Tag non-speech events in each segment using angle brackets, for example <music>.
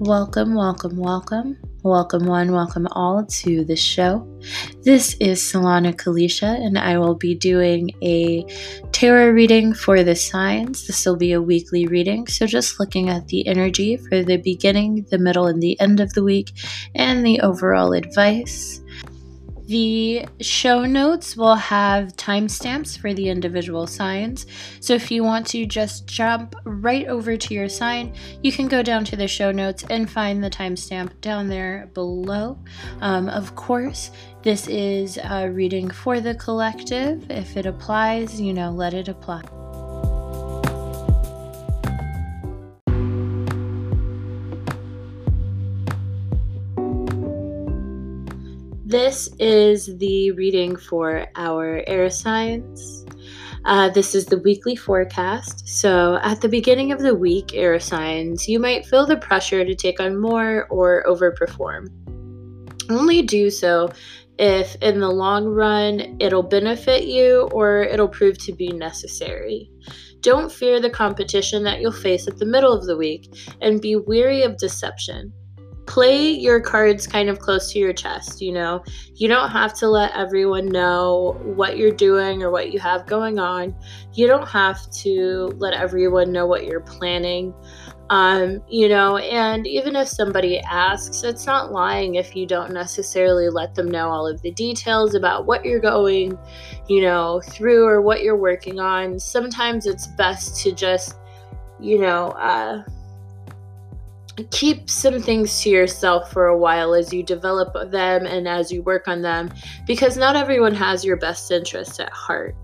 Welcome, welcome, welcome. Welcome, one, welcome all to the show. This is Solana Kalisha, and I will be doing a tarot reading for the signs. This will be a weekly reading, so just looking at the energy for the beginning, the middle, and the end of the week, and the overall advice. The show notes will have timestamps for the individual signs. So if you want to just jump right over to your sign, you can go down to the show notes and find the timestamp down there below. Um, of course, this is a reading for the collective. If it applies, you know, let it apply. This is the reading for our air signs. Uh, this is the weekly forecast. So, at the beginning of the week, air signs, you might feel the pressure to take on more or overperform. Only do so if, in the long run, it'll benefit you or it'll prove to be necessary. Don't fear the competition that you'll face at the middle of the week and be weary of deception play your cards kind of close to your chest, you know. You don't have to let everyone know what you're doing or what you have going on. You don't have to let everyone know what you're planning. Um, you know, and even if somebody asks, it's not lying if you don't necessarily let them know all of the details about what you're going, you know, through or what you're working on. Sometimes it's best to just, you know, uh, keep some things to yourself for a while as you develop them and as you work on them because not everyone has your best interests at heart.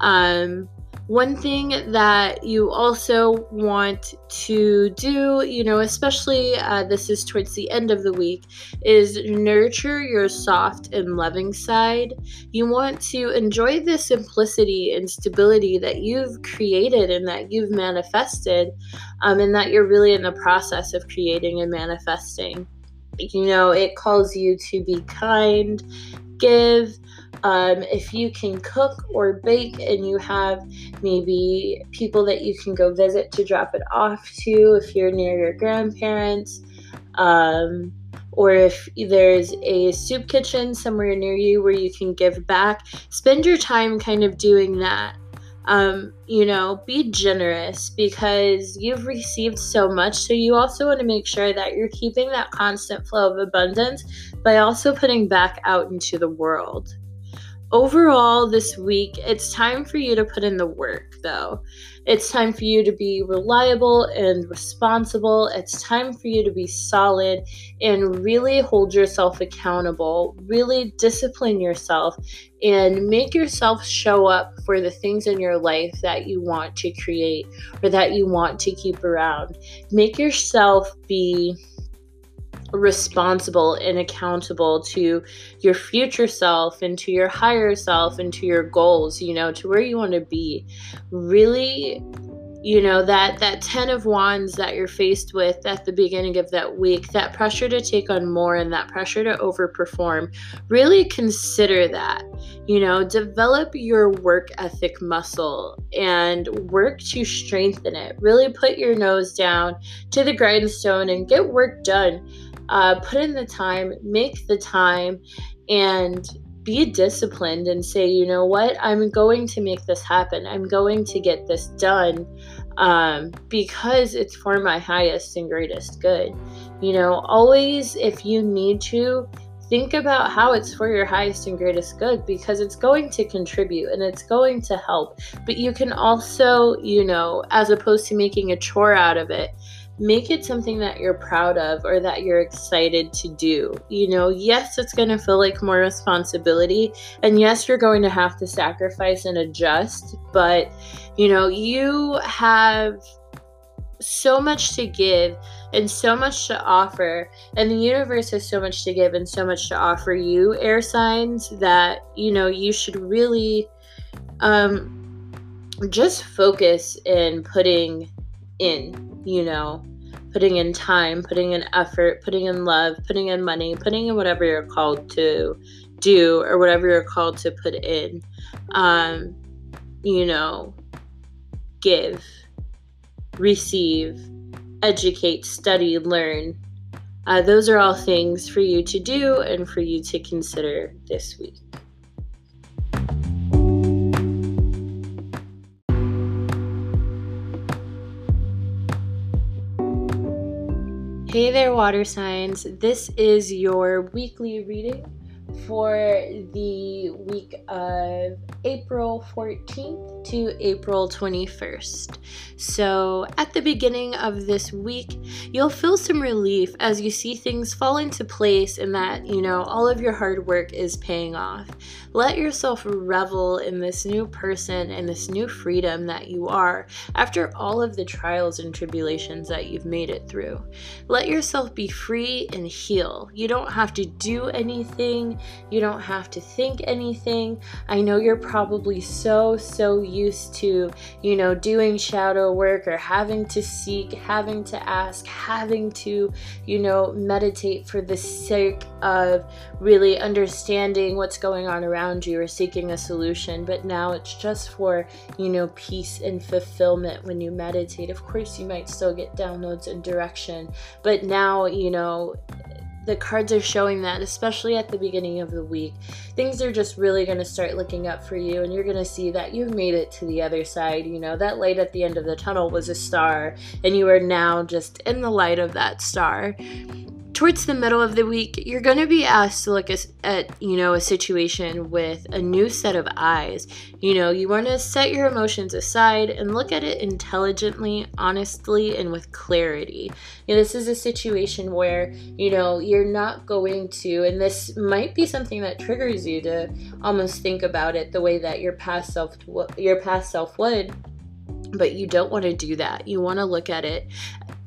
Um, one thing that you also want to do, you know, especially uh, this is towards the end of the week, is nurture your soft and loving side. You want to enjoy the simplicity and stability that you've created and that you've manifested, um, and that you're really in the process of creating and manifesting. You know, it calls you to be kind, give, um, if you can cook or bake and you have maybe people that you can go visit to drop it off to, if you're near your grandparents, um, or if there's a soup kitchen somewhere near you where you can give back, spend your time kind of doing that. Um, you know, be generous because you've received so much. So you also want to make sure that you're keeping that constant flow of abundance by also putting back out into the world overall this week it's time for you to put in the work though. It's time for you to be reliable and responsible. It's time for you to be solid and really hold yourself accountable. Really discipline yourself and make yourself show up for the things in your life that you want to create or that you want to keep around. Make yourself be responsible and accountable to your future self and to your higher self and to your goals you know to where you want to be. Really you know that that 10 of wands that you're faced with at the beginning of that week that pressure to take on more and that pressure to overperform really consider that. You know develop your work ethic muscle and work to strengthen it. Really put your nose down to the grindstone and get work done uh, put in the time, make the time, and be disciplined and say, you know what, I'm going to make this happen. I'm going to get this done um, because it's for my highest and greatest good. You know, always, if you need to, think about how it's for your highest and greatest good because it's going to contribute and it's going to help. But you can also, you know, as opposed to making a chore out of it, make it something that you're proud of or that you're excited to do. You know, yes, it's going to feel like more responsibility, and yes, you're going to have to sacrifice and adjust, but you know, you have so much to give and so much to offer and the universe has so much to give and so much to offer you air signs that you know you should really um just focus in putting in, you know, putting in time, putting in effort, putting in love, putting in money, putting in whatever you're called to do or whatever you're called to put in. Um, you know, give, receive, educate, study, learn. Uh, those are all things for you to do and for you to consider this week. Hey there, water signs. This is your weekly reading for the week of April 14th to April 21st. So, at the beginning of this week, you'll feel some relief as you see things fall into place and that, you know, all of your hard work is paying off. Let yourself revel in this new person and this new freedom that you are after all of the trials and tribulations that you've made it through. Let yourself be free and heal. You don't have to do anything, you don't have to think anything. I know you're probably so, so used to, you know, doing shadow work or having to seek, having to ask, having to, you know, meditate for the sake of really understanding what's going on around you or seeking a solution. But now it's just for, you know, peace and fulfillment when you meditate. Of course, you might still get downloads and direction, but now, you know, the cards are showing that, especially at the beginning of the week. Things are just really going to start looking up for you, and you're going to see that you've made it to the other side. You know, that light at the end of the tunnel was a star, and you are now just in the light of that star towards the middle of the week, you're going to be asked to look at, you know, a situation with a new set of eyes. You know, you want to set your emotions aside and look at it intelligently, honestly, and with clarity. You know, this is a situation where, you know, you're not going to, and this might be something that triggers you to almost think about it the way that your past self, your past self would but you don't want to do that. You want to look at it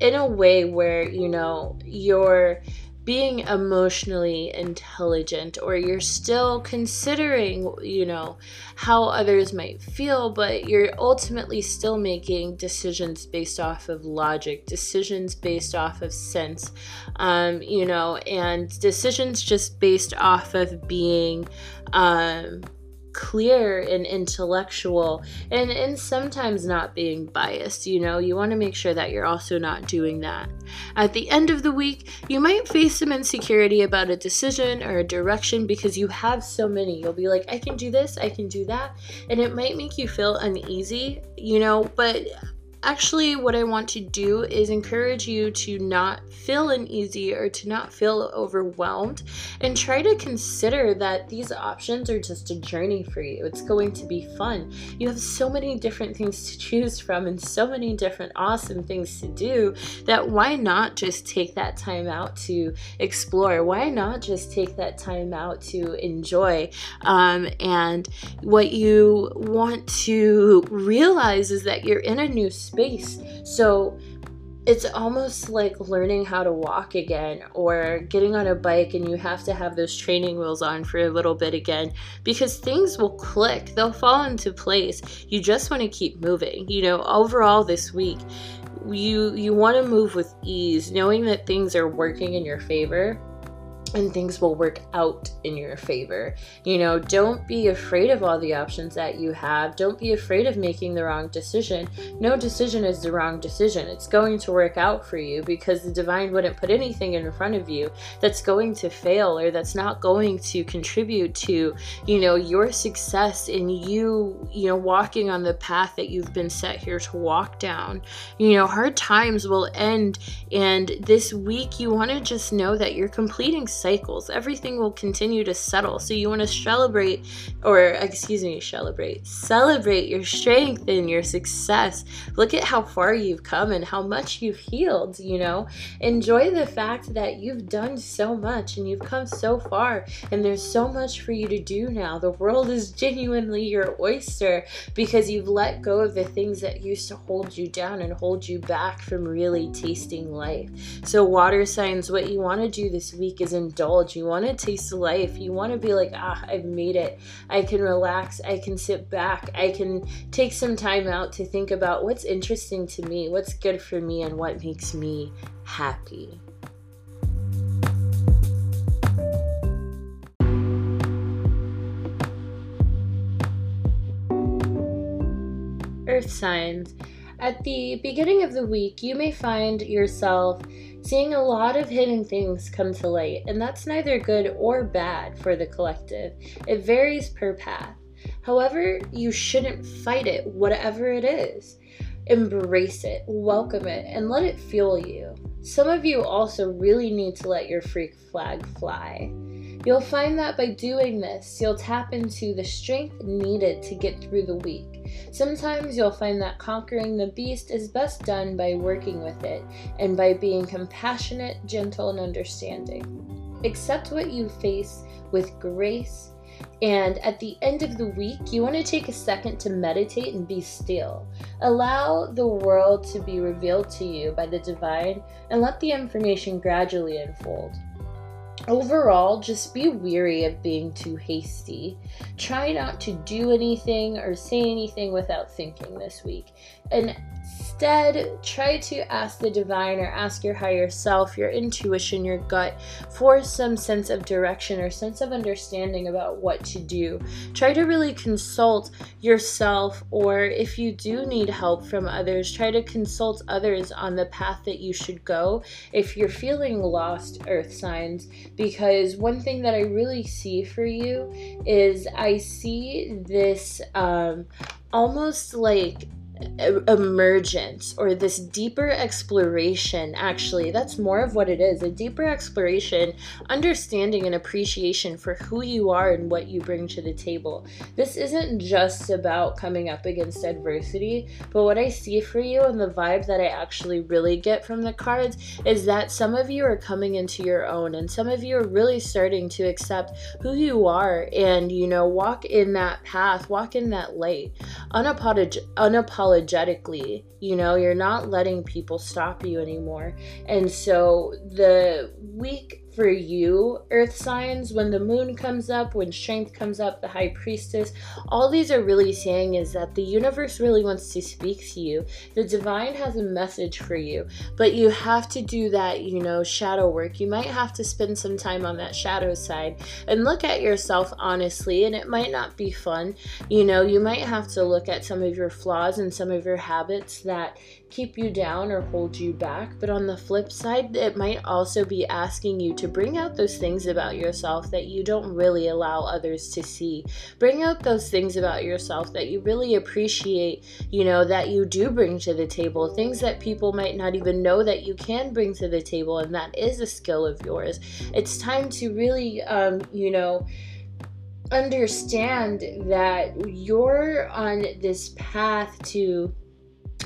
in a way where, you know, you're being emotionally intelligent or you're still considering, you know, how others might feel, but you're ultimately still making decisions based off of logic, decisions based off of sense, um, you know, and decisions just based off of being. Um, clear and intellectual and and sometimes not being biased you know? You want to make sure that you're also not doing that. At the end of the week you might face some insecurity about a decision or a direction because you have so many. You'll be like i can do this i can do that and it might make you feel uneasy you know? But actually what I want to do is encourage you to not feel uneasy or to not feel overwhelmed and try to consider that these options are just a journey for you. It's going to be fun. You have so many different things to choose from and so many different awesome things to do that why not just take that time out to explore? Why not just take that time out to enjoy? Um, and what you want to realize is that you're in a new space space. So it's almost like learning how to walk again or getting on a bike and you have to have those training wheels on for a little bit again because things will click. They'll fall into place. You just want to keep moving. You know overall this week you you want to move with ease knowing that things are working in your favor and things will work out in your favor. You know, don't be afraid of all the options that you have. Don't be afraid of making the wrong decision. No decision is the wrong decision. It's going to work out for you because the divine wouldn't put anything in front of you that's going to fail or that's not going to contribute to, you know, your success in you, you know, walking on the path that you've been set here to walk down. You know, hard times will end and this week you want to just know that you're completing cycles. Everything will continue to settle. So you want to celebrate, or excuse me, celebrate, celebrate your strength and your success. Look at how far you've come and how much you've healed, you know. Enjoy the fact that you've done so much and you've come so far, and there's so much for you to do now. The world is genuinely your oyster because you've let go of the things that used to hold you down and hold you back from really tasting life. So, water signs, what you want to do this week is indulge. You want to taste life. You want to be like, ah, I've made it. I can relax. I can sit back. I can take some time out to think about what's interesting to me, what's good for me, and what makes me happy. Earth signs At the beginning of the week, you may find yourself seeing a lot of hidden things come to light, and that's neither good or bad for the collective. It varies per path. However, you shouldn't fight it, whatever it is. Embrace it, welcome it, and let it fuel you. Some of you also really need to let your freak flag fly. You'll find that by doing this, you'll tap into the strength needed to get through the week. Sometimes you'll find that conquering the beast is best done by working with it and by being compassionate, gentle, and understanding. Accept what you face with grace. And at the end of the week, you want to take a second to meditate and be still. Allow the world to be revealed to you by the divine and let the information gradually unfold. Overall, just be weary of being too hasty. Try not to do anything or say anything without thinking this week. Instead, try to ask the divine or ask your higher self, your intuition, your gut for some sense of direction or sense of understanding about what to do. Try to really consult yourself, or if you do need help from others, try to consult others on the path that you should go if you're feeling lost, earth signs. Because one thing that I really see for you is I see this um, almost like emergence or this deeper exploration actually that's more of what it is a deeper exploration understanding and appreciation for who you are and what you bring to the table. This isn't just about coming up against adversity but what i see for you and the vibe that i actually really get from the cards is that some of you are coming into your own and some of you are really starting to accept who you are and you know walk in that path walk in that light. Unapolog- unapologetic unapologetically. You know, you're not letting people stop you anymore. And so the week for you, earth signs, when the moon comes up, when strength comes up, the high priestess, all these are really saying is that the universe really wants to speak to you. The divine has a message for you, but you have to do that, you know, shadow work. You might have to spend some time on that shadow side and look at yourself honestly, and it might not be fun. You know, you might have to look at some of your flaws and some of your habits that keep you down or hold you back. But on the flip side, it might also be asking you to bring out those things about yourself that you don't really allow others to see. Bring out those things about yourself that you really appreciate, you know, that you do bring to the table, things that people might not even know that you can bring to the table, and that is a skill of yours. It's time to really, um, you know, understand that you're on this path to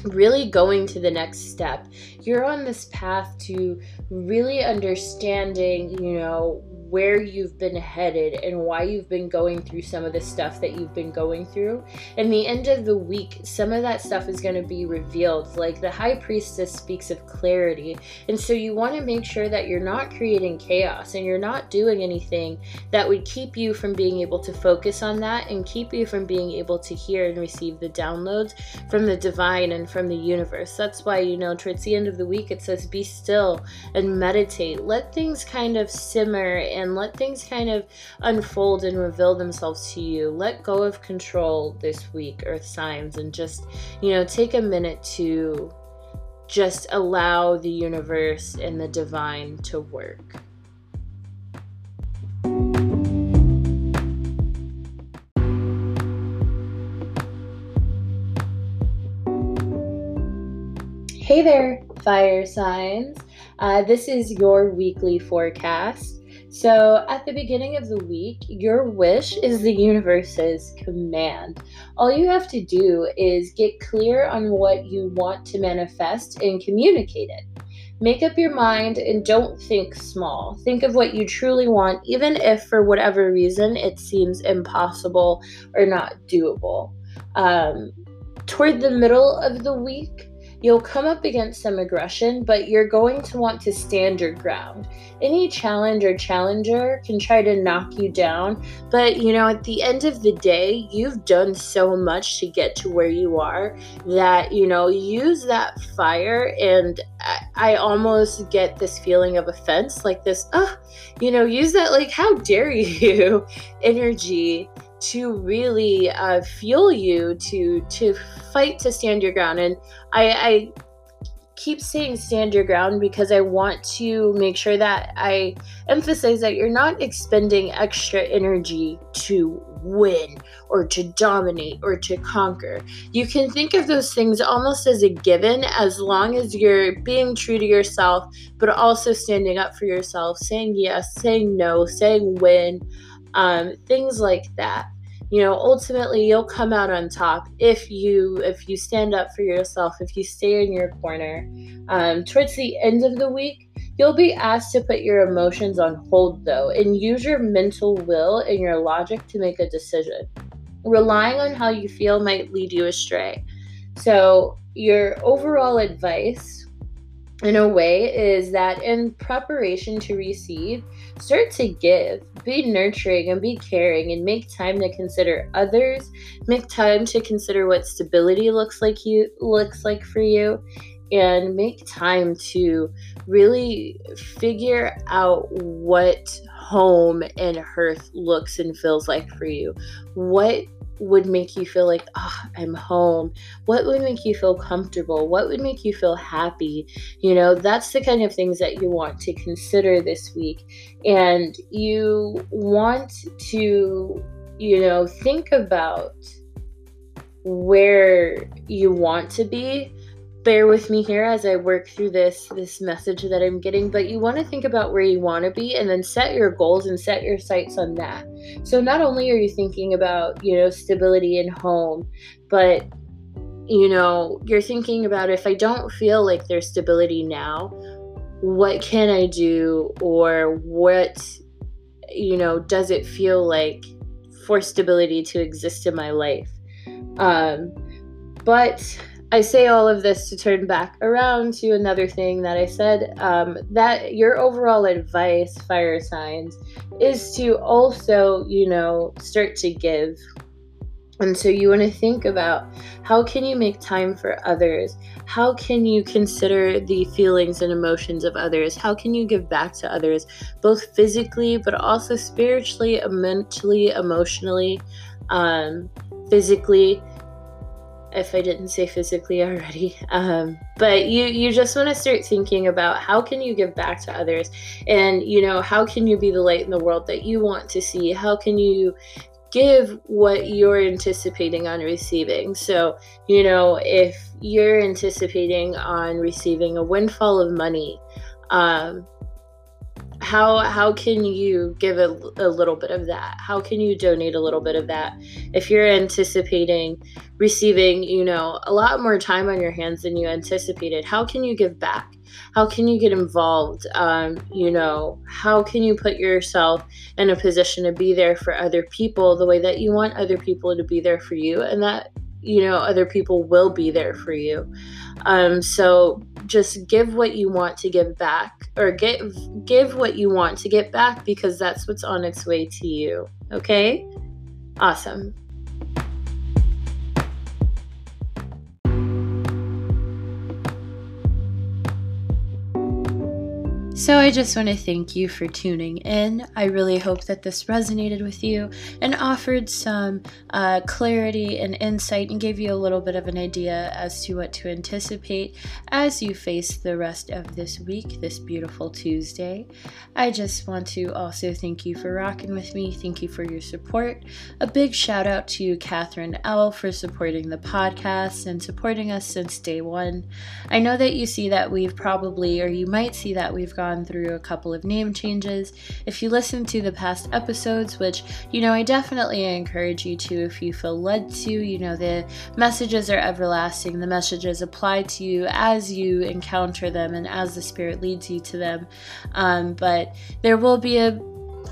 really going to the next step. You're on this path to really understanding, you know, where you've been headed and why you've been going through some of the stuff that you've been going through. And the end of the week, some of that stuff is going to be revealed. Like the high priestess speaks of clarity. And so you want to make sure that you're not creating chaos and you're not doing anything that would keep you from being able to focus on that and keep you from being able to hear and receive the downloads from the divine and from the universe. That's why, you know, towards the end of the week, it says be still and meditate. Let things kind of simmer and and let things kind of unfold and reveal themselves to you. Let go of control this week, Earth signs, and just, you know, take a minute to just allow the universe and the divine to work. Hey there, fire signs. Uh, this is your weekly forecast. So, at the beginning of the week, your wish is the universe's command. All you have to do is get clear on what you want to manifest and communicate it. Make up your mind and don't think small. Think of what you truly want, even if for whatever reason it seems impossible or not doable. Um, toward the middle of the week, You'll come up against some aggression, but you're going to want to stand your ground. Any challenge or challenger can try to knock you down, but you know, at the end of the day, you've done so much to get to where you are that, you know, use that fire. And I, I almost get this feeling of offense, like this, oh, you know, use that, like, how dare you <laughs> energy to really uh, fuel you to to fight to stand your ground. And I, I keep saying stand your ground because I want to make sure that I emphasize that you're not expending extra energy to win or to dominate or to conquer. You can think of those things almost as a given as long as you're being true to yourself, but also standing up for yourself, saying yes, saying no, saying win, um, things like that. You know ultimately you'll come out on top if you if you stand up for yourself if you stay in your corner. Um, towards the end of the week you'll be asked to put your emotions on hold though and use your mental will and your logic to make a decision. Relying on how you feel might lead you astray. So your overall advice in a way is that in preparation to receive, start to give, be nurturing and be caring and make time to consider others, make time to consider what stability looks like you looks like for you. And make time to really figure out what home and hearth looks and feels like for you. What would make you feel like, oh, I'm home? What would make you feel comfortable? What would make you feel happy? You know, that's the kind of things that you want to consider this week. And you want to, you know, think about where you want to be bear with me here as I work through this this message that I'm getting, but you want to think about where you want to be and then set your goals and set your sights on that. So not only are you thinking about, you know, stability in home, but you know, you're thinking about if I don't feel like there's stability now, what can I do or what you know, does it feel like for stability to exist in my life? Um but I say all of this to turn back around to another thing that I said um, that your overall advice, fire signs, is to also, you know, start to give. And so you want to think about how can you make time for others? How can you consider the feelings and emotions of others? How can you give back to others, both physically, but also spiritually, mentally, emotionally, um, physically? If I didn't say physically already. Um, but you you just want to start thinking about how can you give back to others, and you know how can you be the light in the world that you want to see? How can you give what you're anticipating on receiving? So you know if you're anticipating on receiving a windfall of money. Um, how how can you give a, a little bit of that? How can you donate a little bit of that? If you're anticipating receiving you know a lot more time on your hands than you anticipated how can you give back? How can you get involved? Um, you know how can you put yourself in a position to be there for other people the way that you want other people to be there for you? And that you know other people will be there for you. Um, so just give what you want to give back or give give what you want to get back because that's what's on its way to you. Okay? Awesome So, I just want to thank you for tuning in. I really hope that this resonated with you and offered some uh, clarity and insight and gave you a little bit of an idea as to what to anticipate as you face the rest of this week, this beautiful Tuesday. I just want to also thank you for rocking with me. Thank you for your support. A big shout out to Catherine L for supporting the podcast and supporting us since day one. I know that you see that we've probably, or you might see that we've got gone through a couple of name changes. If you listen to the past episodes, which, you know, I definitely encourage you to if you feel led to, you know, the messages are everlasting. The messages apply to you as you encounter them and as the Spirit leads you to them. Um, but there will be a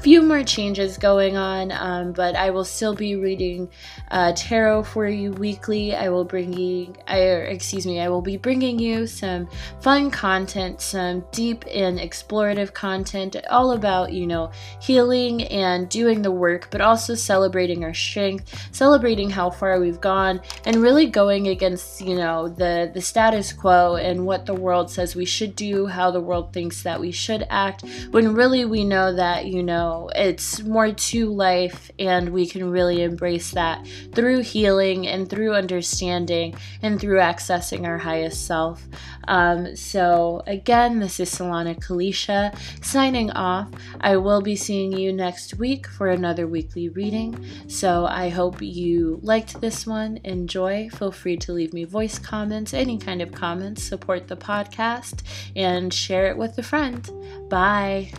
few more changes going on, um, but I will still be reading uh, tarot for you weekly. I will bring you, I, excuse me, I will be bringing you some fun content, some deep and explorative content, all about you know healing and doing the work, but also celebrating our strength, celebrating how far we've gone, and really going against you know the the status quo and what the world says we should do, how the world thinks that we should act, when really we know that you know it's more to life, and we can really embrace that through healing and through understanding and through accessing our highest self. Um, so, again, this is Solana Kalisha signing off. I will be seeing you next week for another weekly reading. So, I hope you liked this one. Enjoy. Feel free to leave me voice comments, any kind of comments, support the podcast, and share it with a friend. Bye.